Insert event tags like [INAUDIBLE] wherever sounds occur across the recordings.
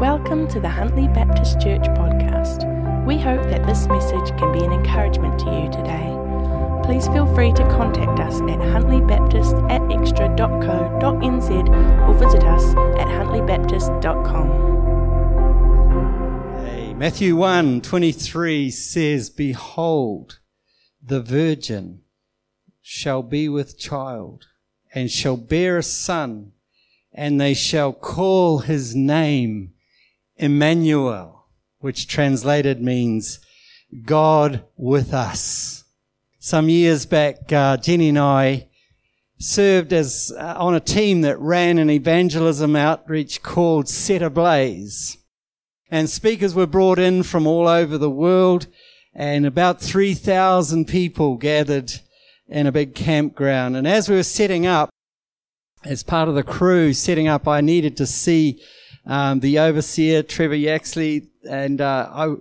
Welcome to the Huntly Baptist Church podcast. We hope that this message can be an encouragement to you today. Please feel free to contact us at huntly.baptist at xtra.co.nz or visit us at huntly.baptist.com. Hey, Matthew 1 23 says, Behold, the virgin shall be with child and shall bear a son and they shall call his name Emmanuel, which translated means God with us. Some years back, uh, Jenny and I served as uh, on a team that ran an evangelism outreach called Set Ablaze. And speakers were brought in from all over the world and about 3,000 people gathered in a big campground. And as we were setting up, as part of the crew setting up, I needed to see um, the overseer, Trevor Yaxley, and uh, I,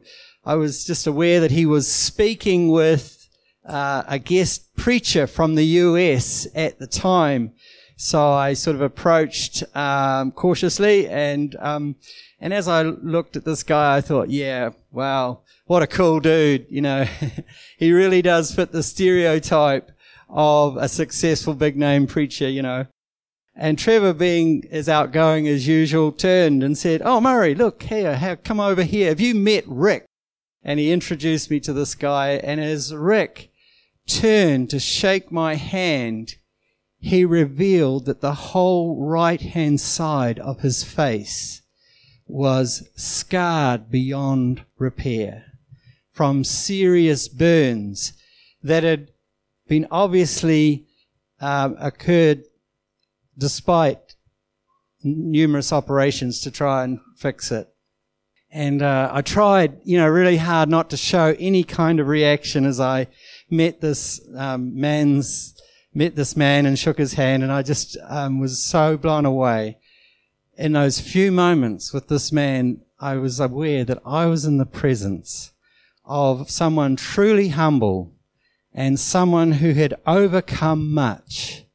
I was just aware that he was speaking with uh, a guest preacher from the US at the time. So I sort of approached um, cautiously, and um, and as I looked at this guy, I thought, yeah, wow, what a cool dude. You know, [LAUGHS] he really does fit the stereotype of a successful big name preacher. You know, and Trevor, being as outgoing as usual, turned and said, Oh, Murray, look here, come over here. Have you met Rick? And he introduced me to this guy. And as Rick turned to shake my hand, he revealed that the whole right hand side of his face was scarred beyond repair from serious burns that had been obviously um, occurred despite numerous operations to try and fix it. And uh, I tried, you know, really hard not to show any kind of reaction as I met this um, man's met this man and shook his hand, and I just um, was so blown away. In those few moments with this man, I was aware that I was in the presence of someone truly humble and someone who had overcome much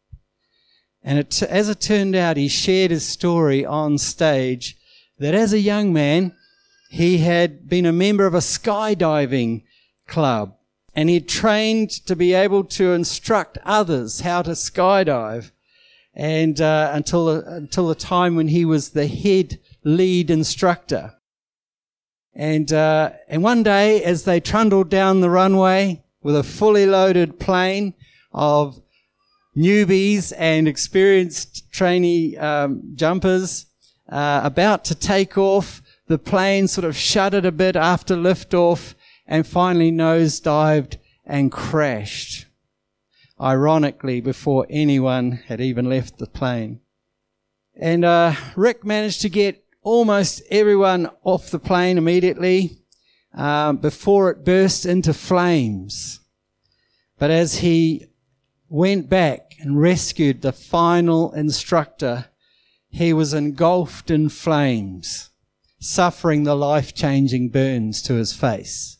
and it, as it turned out, he shared his story on stage that as a young man, he had been a member of a skydiving club and he trained to be able to instruct others how to skydive. And uh, until until the time when he was the head lead instructor. And uh, and one day, as they trundled down the runway with a fully loaded plane of newbies and experienced trainee um, jumpers uh, about to take off. The plane sort of shuddered a bit after liftoff and finally nosedived and crashed. Ironically, before anyone had even left the plane. And uh, Rick managed to get almost everyone off the plane immediately um, before it burst into flames. But as he went back and rescued the final instructor, he was engulfed in flames, suffering the life changing burns to his face.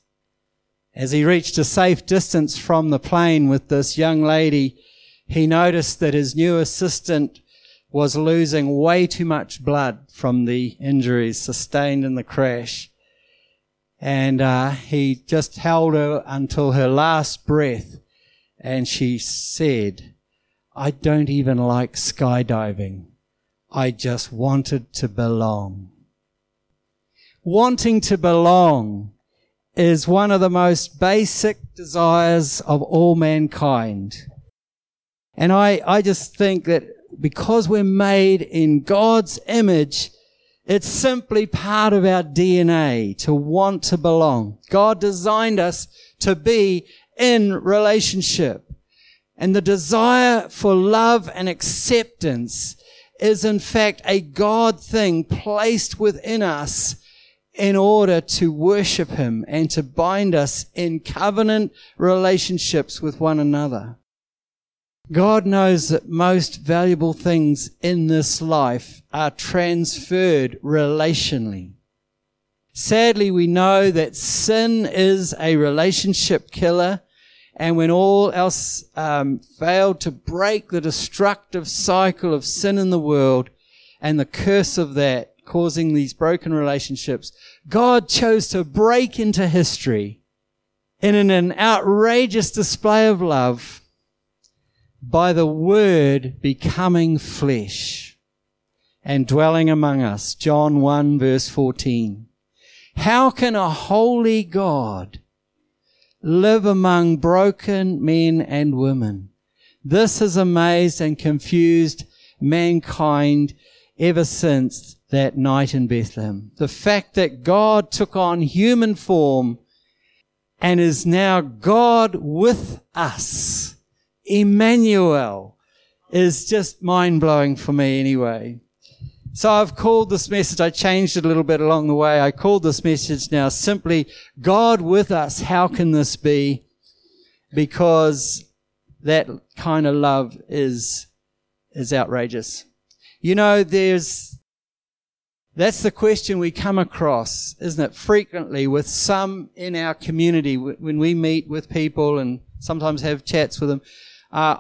As he reached a safe distance from the plane with this young lady, he noticed that his new assistant was losing way too much blood from the injuries sustained in the crash. And uh, he just held her until her last breath and she said, I don't even like skydiving. I just wanted to belong. Wanting to belong is one of the most basic desires of all mankind. And I, I just think that because we're made in God's image, it's simply part of our DNA to want to belong. God designed us to be in relationship. And the desire for love and acceptance is in fact a God thing placed within us in order to worship Him and to bind us in covenant relationships with one another. God knows that most valuable things in this life are transferred relationally. Sadly, we know that sin is a relationship killer. And when all else um, failed to break the destructive cycle of sin in the world and the curse of that, causing these broken relationships, God chose to break into history in an outrageous display of love by the word becoming flesh and dwelling among us. John 1 verse 14. How can a holy God live among broken men and women? This has amazed and confused mankind ever since that night in Bethlehem. The fact that God took on human form and is now God with us. Emmanuel is just mind blowing for me anyway. So I've called this message, I changed it a little bit along the way. I called this message now simply God with us. How can this be? Because that kind of love is, is outrageous. You know, there's, that's the question we come across, isn't it? Frequently with some in our community when we meet with people and sometimes have chats with them. Uh,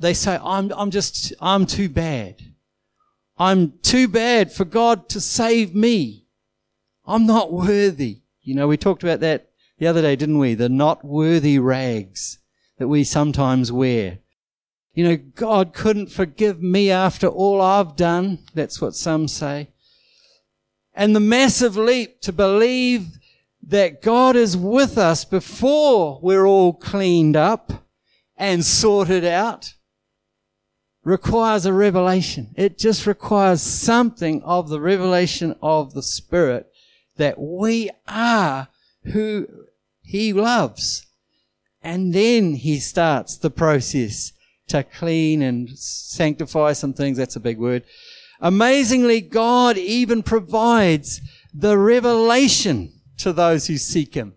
they say, I'm, I'm just, I'm too bad. I'm too bad for God to save me. I'm not worthy. You know, we talked about that the other day, didn't we? The not worthy rags that we sometimes wear. You know, God couldn't forgive me after all I've done. That's what some say. And the massive leap to believe that God is with us before we're all cleaned up and sorted out requires a revelation. It just requires something of the revelation of the Spirit that we are who He loves. And then He starts the process to clean and sanctify some things. That's a big word. Amazingly, God even provides the revelation to those who seek Him.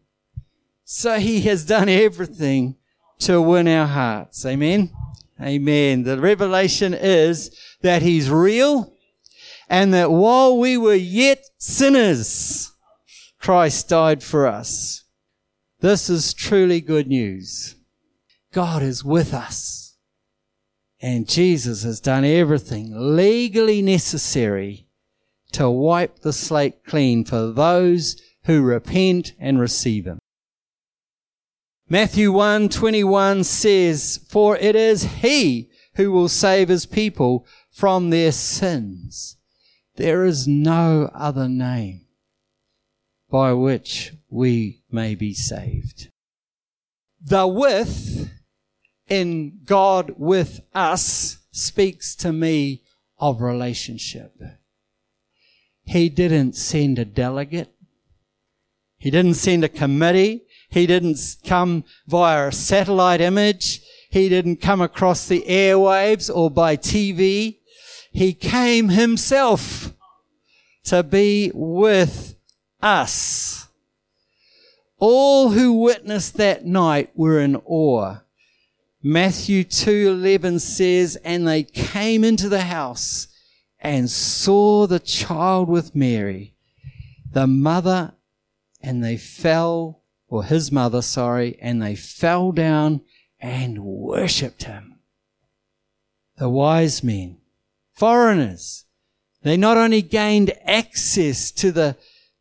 So He has done everything to win our hearts. Amen. Amen. The revelation is that He's real and that while we were yet sinners, Christ died for us. This is truly good news. God is with us. And Jesus has done everything legally necessary to wipe the slate clean for those who repent and receive Him. Matthew 1:21 says, "For it is he who will save his people from their sins. There is no other name by which we may be saved." The with in God with us speaks to me of relationship. He didn't send a delegate. He didn't send a committee. He didn't come via a satellite image. He didn't come across the airwaves or by TV. He came himself to be with us. All who witnessed that night were in awe. Matthew 2:11 says, "And they came into the house and saw the child with Mary, the mother, and they fell or his mother, sorry, and they fell down and worshipped him. The wise men, foreigners, they not only gained access to the,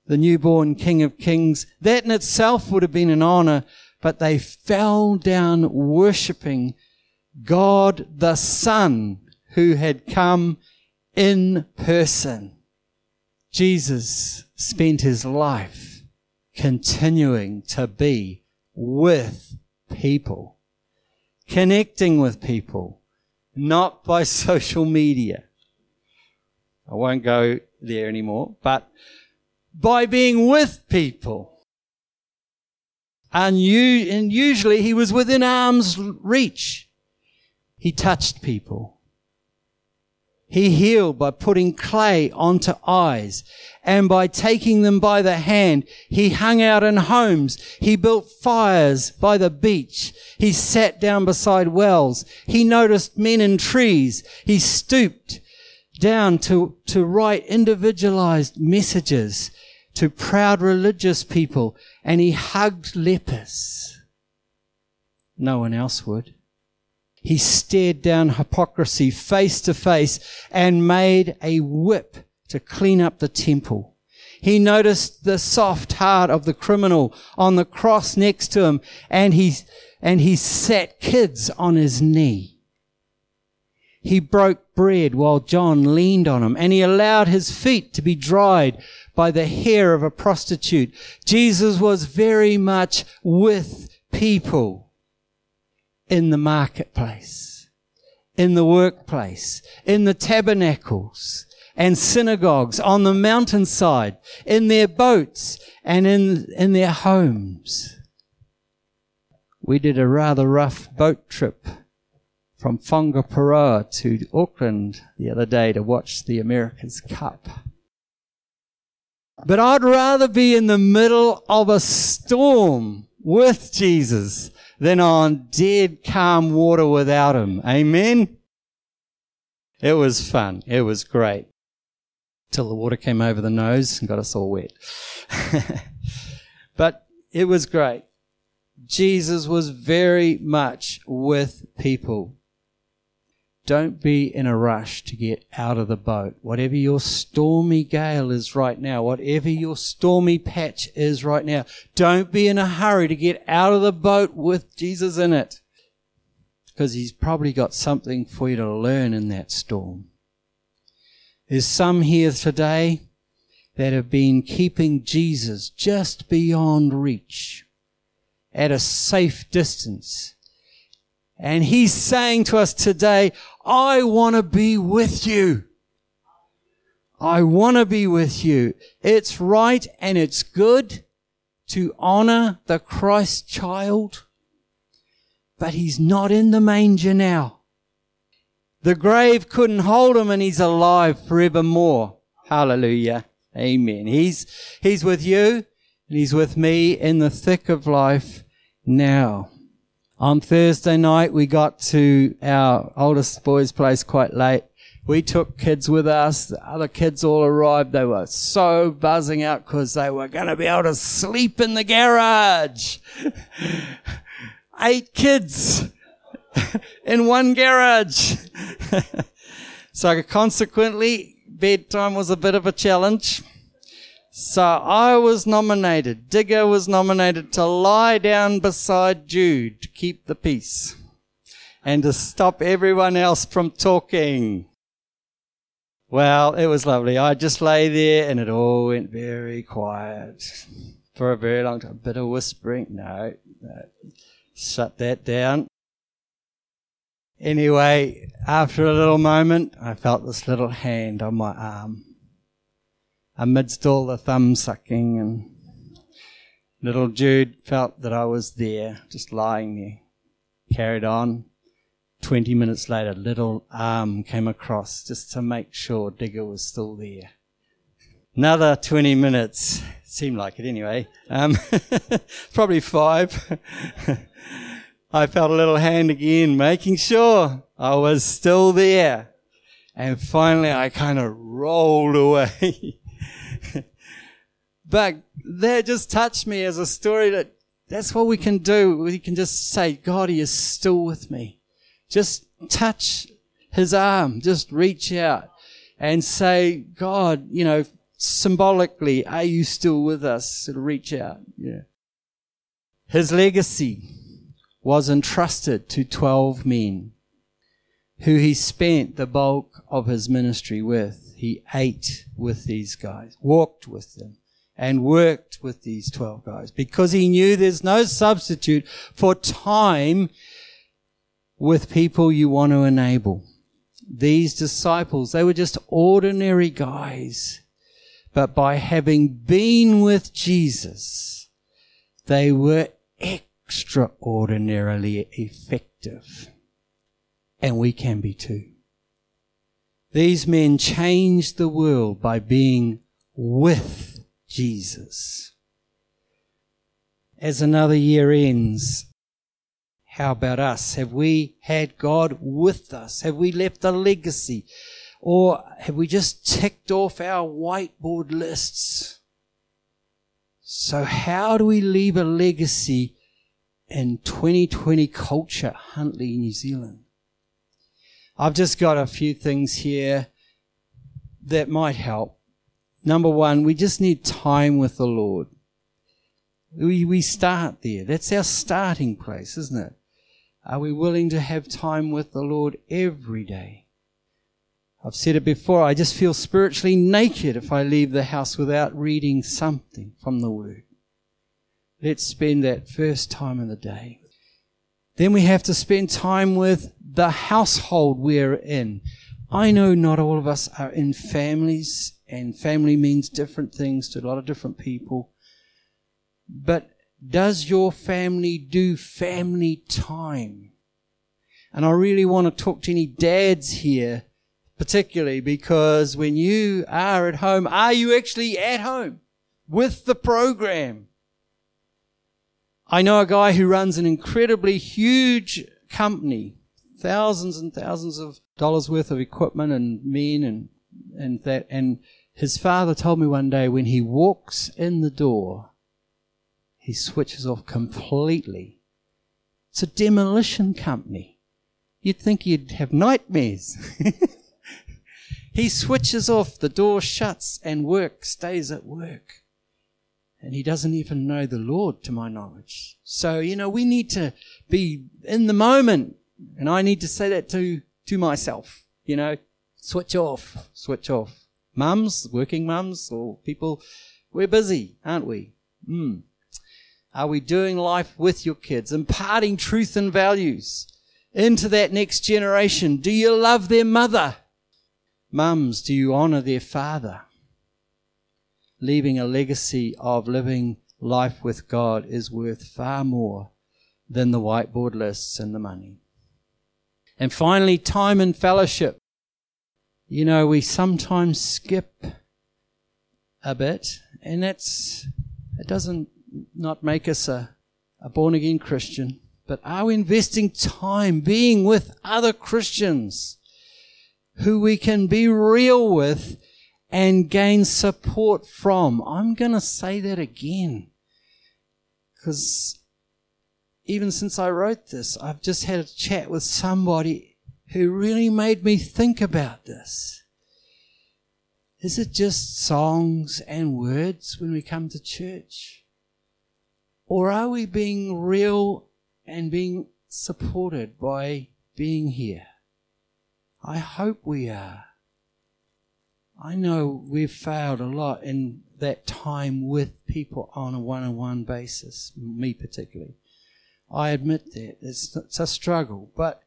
the newborn King of Kings, that in itself would have been an honor, but they fell down worshipping God the Son who had come in person. Jesus spent his life continuing to be with people, connecting with people, not by [LAUGHS] social media. I won't go there anymore, but by being with people. And, you, and usually he was within arm's reach. He touched people. He healed by putting clay onto eyes and by taking them by the hand. He hung out in homes. He built fires by the beach. He sat down beside wells. He noticed men in trees. He stooped down to, to write individualized messages to proud religious people and he hugged lepers. No one else would. He stared down hypocrisy face to face and made a whip to clean up the temple. He noticed the soft heart of the criminal on the cross next to him and he, and he sat kids on his knee. He broke bread while John leaned on him and he allowed his feet to be dried by the hair of a prostitute. Jesus was very much with people in the marketplace, in the workplace, in the tabernacles and synagogues on the mountainside, in their boats and in, in their homes. We did a rather rough boat trip from Whangaparoa to Auckland the other day to watch the America's Cup. But I'd rather be in the middle of a storm with Jesus than on dead calm water without him. Amen. It was fun. It was great. Till the water came over the nose and got us all wet. [LAUGHS] but it was great. Jesus was very much with people. Don't be in a rush to get out of the boat. Whatever your stormy gale is right now, whatever your stormy patch is right now, don't be in a hurry to get out of the boat with Jesus in it. Because he's probably got something for you to learn in that storm. There's some here today that have been keeping Jesus just beyond reach, at a safe distance and he's saying to us today, I want to be with you. I want to be with you. It's right and it's good to honor the Christ child, but he's not in the manger now. The grave couldn't hold him and he's alive forevermore. Hallelujah. Amen. He's, he's with you and he's with me in the thick of life now. On Thursday night, we got to our oldest boy's place quite late. We took kids with us. The other kids all arrived. They were so buzzing out because they were going to be able to sleep in the garage. [LAUGHS] Eight kids [LAUGHS] in one garage. [LAUGHS] so consequently, bedtime was a bit of a challenge. So I was nominated, Digger was nominated to lie down beside Jude to keep the peace and to stop everyone else from talking. Well, it was lovely. I just lay there and it all went very quiet for a very long time. A bit of whispering. No, no. shut that down. Anyway, after a little moment, I felt this little hand on my arm amidst all the thumb sucking and little Jude felt that I was there, just lying there. Carried on. Twenty minutes later, little arm came across just to make sure Digger was still there. Another 20 minutes. Seemed like it anyway. Um, [LAUGHS] probably five. [LAUGHS] I felt a little hand again, making sure I was still there. And finally I kind of rolled away. [LAUGHS] [LAUGHS] But that just touched me as a story that that's what we can do. We can just say, God, He is still with me. Just touch His arm. Just reach out and say, God, you know, symbolically, are you still with us? reach out. Yeah. His legacy was entrusted to 12 men who he spent the bulk of his ministry with. He ate with these guys, walked with them, and worked with these 12 guys because he knew there's no substitute for time with people you want to enable. These disciples, they were just ordinary guys, but by having been with Jesus, they were extraordinarily effective. And we can be too. These men changed the world by being with Jesus. As another year ends, how about us? Have we had God with us? Have we left a legacy? Or have we just ticked off our whiteboard lists? So how do we leave a legacy in 2020 culture, Huntly, New Zealand? I've just got a few things here that might help Number one, we just need time with the Lord. We, we start there. That's our starting place, isn't it? Are we willing to have time with the Lord every day? I've said it before, I just feel spiritually naked if I leave the house without reading something from the Word. Let's spend that first time of the day. Then we have to spend time with the household we're in. I know not all of us are in families, and family means different things to a lot of different people. But does your family do family time? And I really want to talk to any dads here, particularly because when you are at home, are you actually at home with the program? I know a guy who runs an incredibly huge company, thousands and thousands of dollars worth of equipment and men and, and that. And his father told me one day when he walks in the door, he switches off completely. It's a demolition company. You'd think you'd have nightmares. [LAUGHS] he switches off, the door shuts, and work stays at work. And he doesn't even know the Lord, to my knowledge. So, you know, we need to be in the moment. And I need to say that to, to myself, you know, switch off, switch off. Mums, working mums, or people, we're busy, aren't we? Mm. Are we doing life with your kids, imparting truth and values into that next generation? Do you love their mother? Mums, do you honor their father? Leaving a legacy of living life with God is worth far more than the whiteboard lists and the money. And finally, time and fellowship. You know, we sometimes skip a bit, and that's, it doesn't not make us a, a born again Christian, but are we investing time being with other Christians who we can be real with and gain support from? I'm going to say that again because even since I wrote this, I've just had a chat with somebody who really made me think about this. Is it just songs and words when we come to church? Or are we being real and being supported by being here? I hope we are. I know we've failed a lot in that time with people on a one on one basis, me particularly. I admit that. It's, it's a struggle. But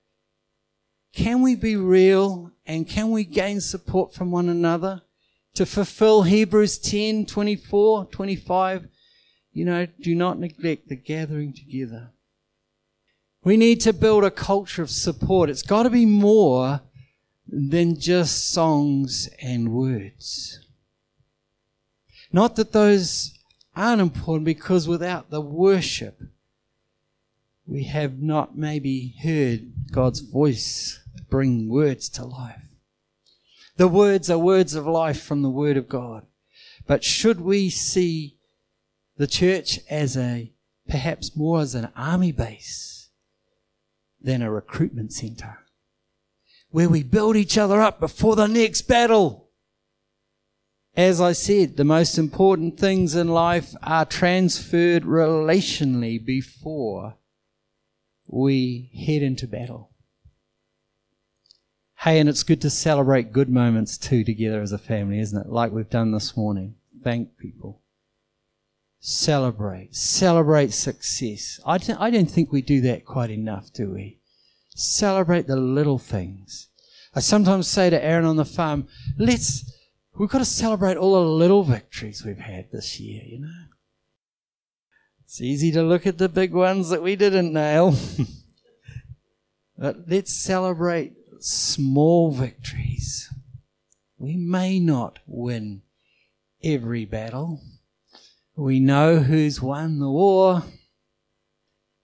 can we be real and can we gain support from one another to fulfill Hebrews 10, 24, 25? You know, do not neglect the gathering together. We need to build a culture of support. It's got to be more than just songs and words. Not that those aren't important because without the worship, we have not maybe heard God's voice bring words to life. The words are words of life from the Word of God. But should we see the church as a perhaps more as an army base than a recruitment center where we build each other up before the next battle. As I said, the most important things in life are transferred relationally before we head into battle. Hey, and it's good to celebrate good moments too together as a family, isn't it? Like we've done this morning. Thank people celebrate, celebrate success. I don't, I don't think we do that quite enough, do we? Celebrate the little things. I sometimes say to Aaron on the farm, let's, we've got to celebrate all the little victories we've had this year, you know? It's easy to look at the big ones that we didn't nail. [LAUGHS] but let's celebrate small victories. We may not win every battle we know who's won the war,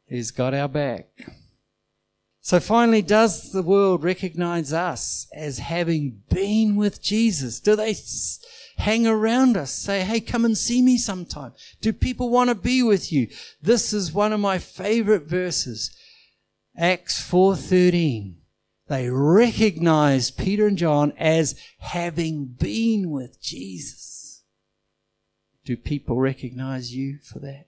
who's got our back. So finally, does the world recognize us as having been with Jesus? Do they hang around us, say, hey, come and see me sometime? Do people want to be with you? This is one of my favorite verses. Acts 4.13. They recognize Peter and John as having been with Jesus. Do people recognize you for that?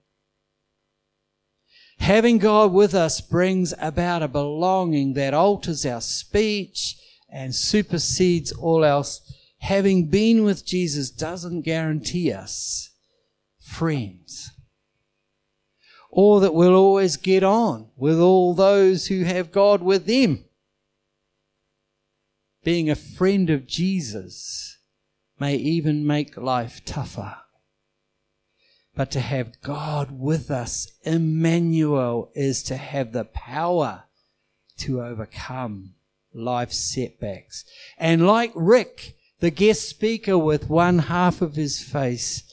Having God with us brings about a belonging that alters our speech and supersedes all else. Having been with Jesus doesn't guarantee us friends or that we'll always get on with all those who have God with them. Being a friend of Jesus may even make life tougher. But to have God with us, Emmanuel, is to have the power to overcome life's setbacks. And like Rick, the guest speaker with one half of his face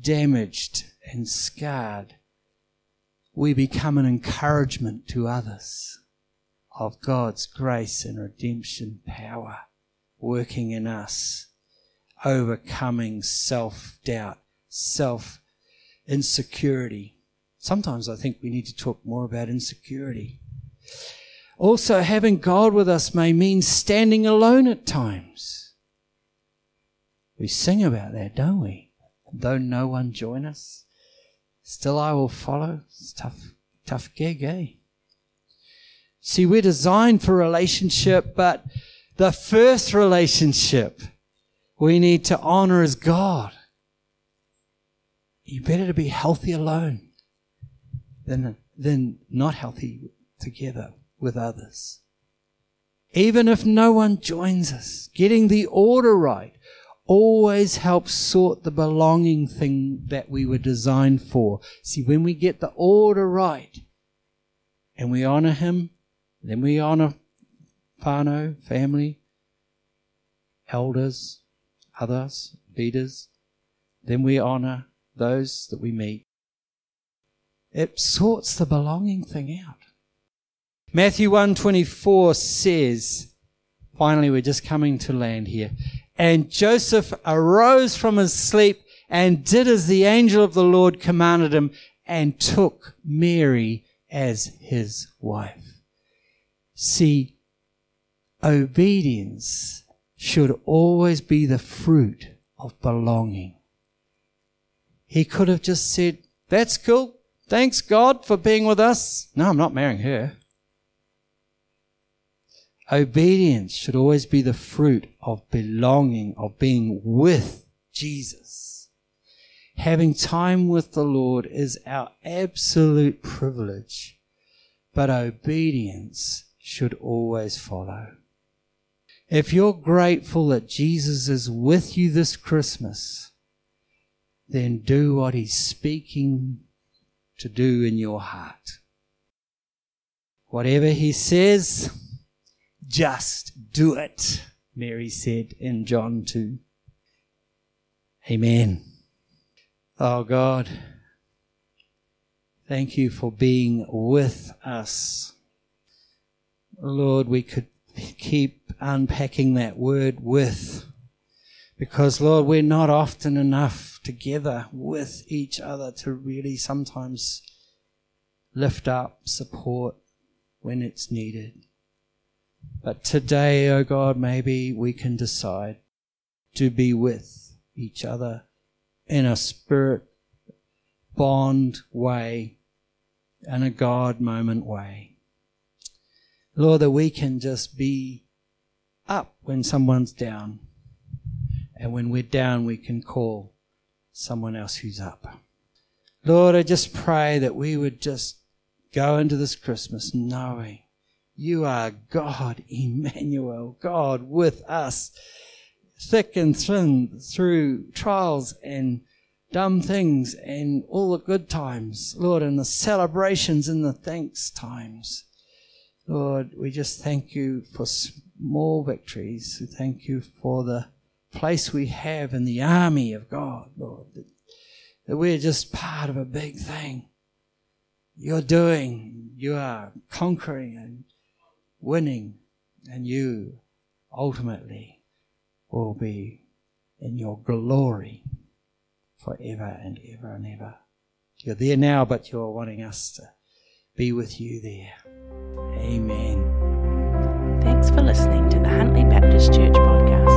damaged and scarred, we become an encouragement to others of God's grace and redemption power working in us, overcoming self doubt, self insecurity. Sometimes I think we need to talk more about insecurity. Also, having God with us may mean standing alone at times. We sing about that, don't we? Though no one join us, still I will follow. It's tough, tough gig, eh? See, we're designed for relationship, but the first relationship we need to honor is God. You better to be healthy alone than, than not healthy together with others. Even if no one joins us, getting the order right always helps sort the belonging thing that we were designed for. See, when we get the order right and we honor Him, then we honor whānau, family, elders, others, leaders, then we honor those that we meet. It sorts the belonging thing out. Matthew 124 says, finally we're just coming to land here. And Joseph arose from his sleep and did as the angel of the Lord commanded him and took Mary as his wife. See, obedience should always be the fruit of belonging. He could have just said, That's cool. Thanks, God, for being with us. No, I'm not marrying her. Obedience should always be the fruit of belonging, of being with Jesus. Having time with the Lord is our absolute privilege, but obedience should always follow. If you're grateful that Jesus is with you this Christmas, then do what he's speaking to do in your heart. Whatever he says, just do it, Mary said in John 2. Amen. Oh God, thank you for being with us. Lord, we could keep unpacking that word with because, Lord, we're not often enough together with each other to really sometimes lift up, support when it's needed. But today, O oh God, maybe we can decide to be with each other in a spirit bond way and a God moment way. Lord, that we can just be up when someone's down. And when we're down, we can call someone else who's up. Lord, I just pray that we would just go into this Christmas knowing you are God, [LAUGHS] Emmanuel, God with us, thick and thin through trials and dumb things and all the good times, Lord, and the celebrations and the thanks times. Lord, we just thank you for small victories. We thank you for the place we have in the army of God, Lord, that, that we're just part of a big thing. You're doing, you are conquering and winning, and you ultimately will be in your glory forever and ever and ever. You're there now, but you're wanting us to be with you there. Amen. Thanks for listening to the Huntly Baptist Church podcast.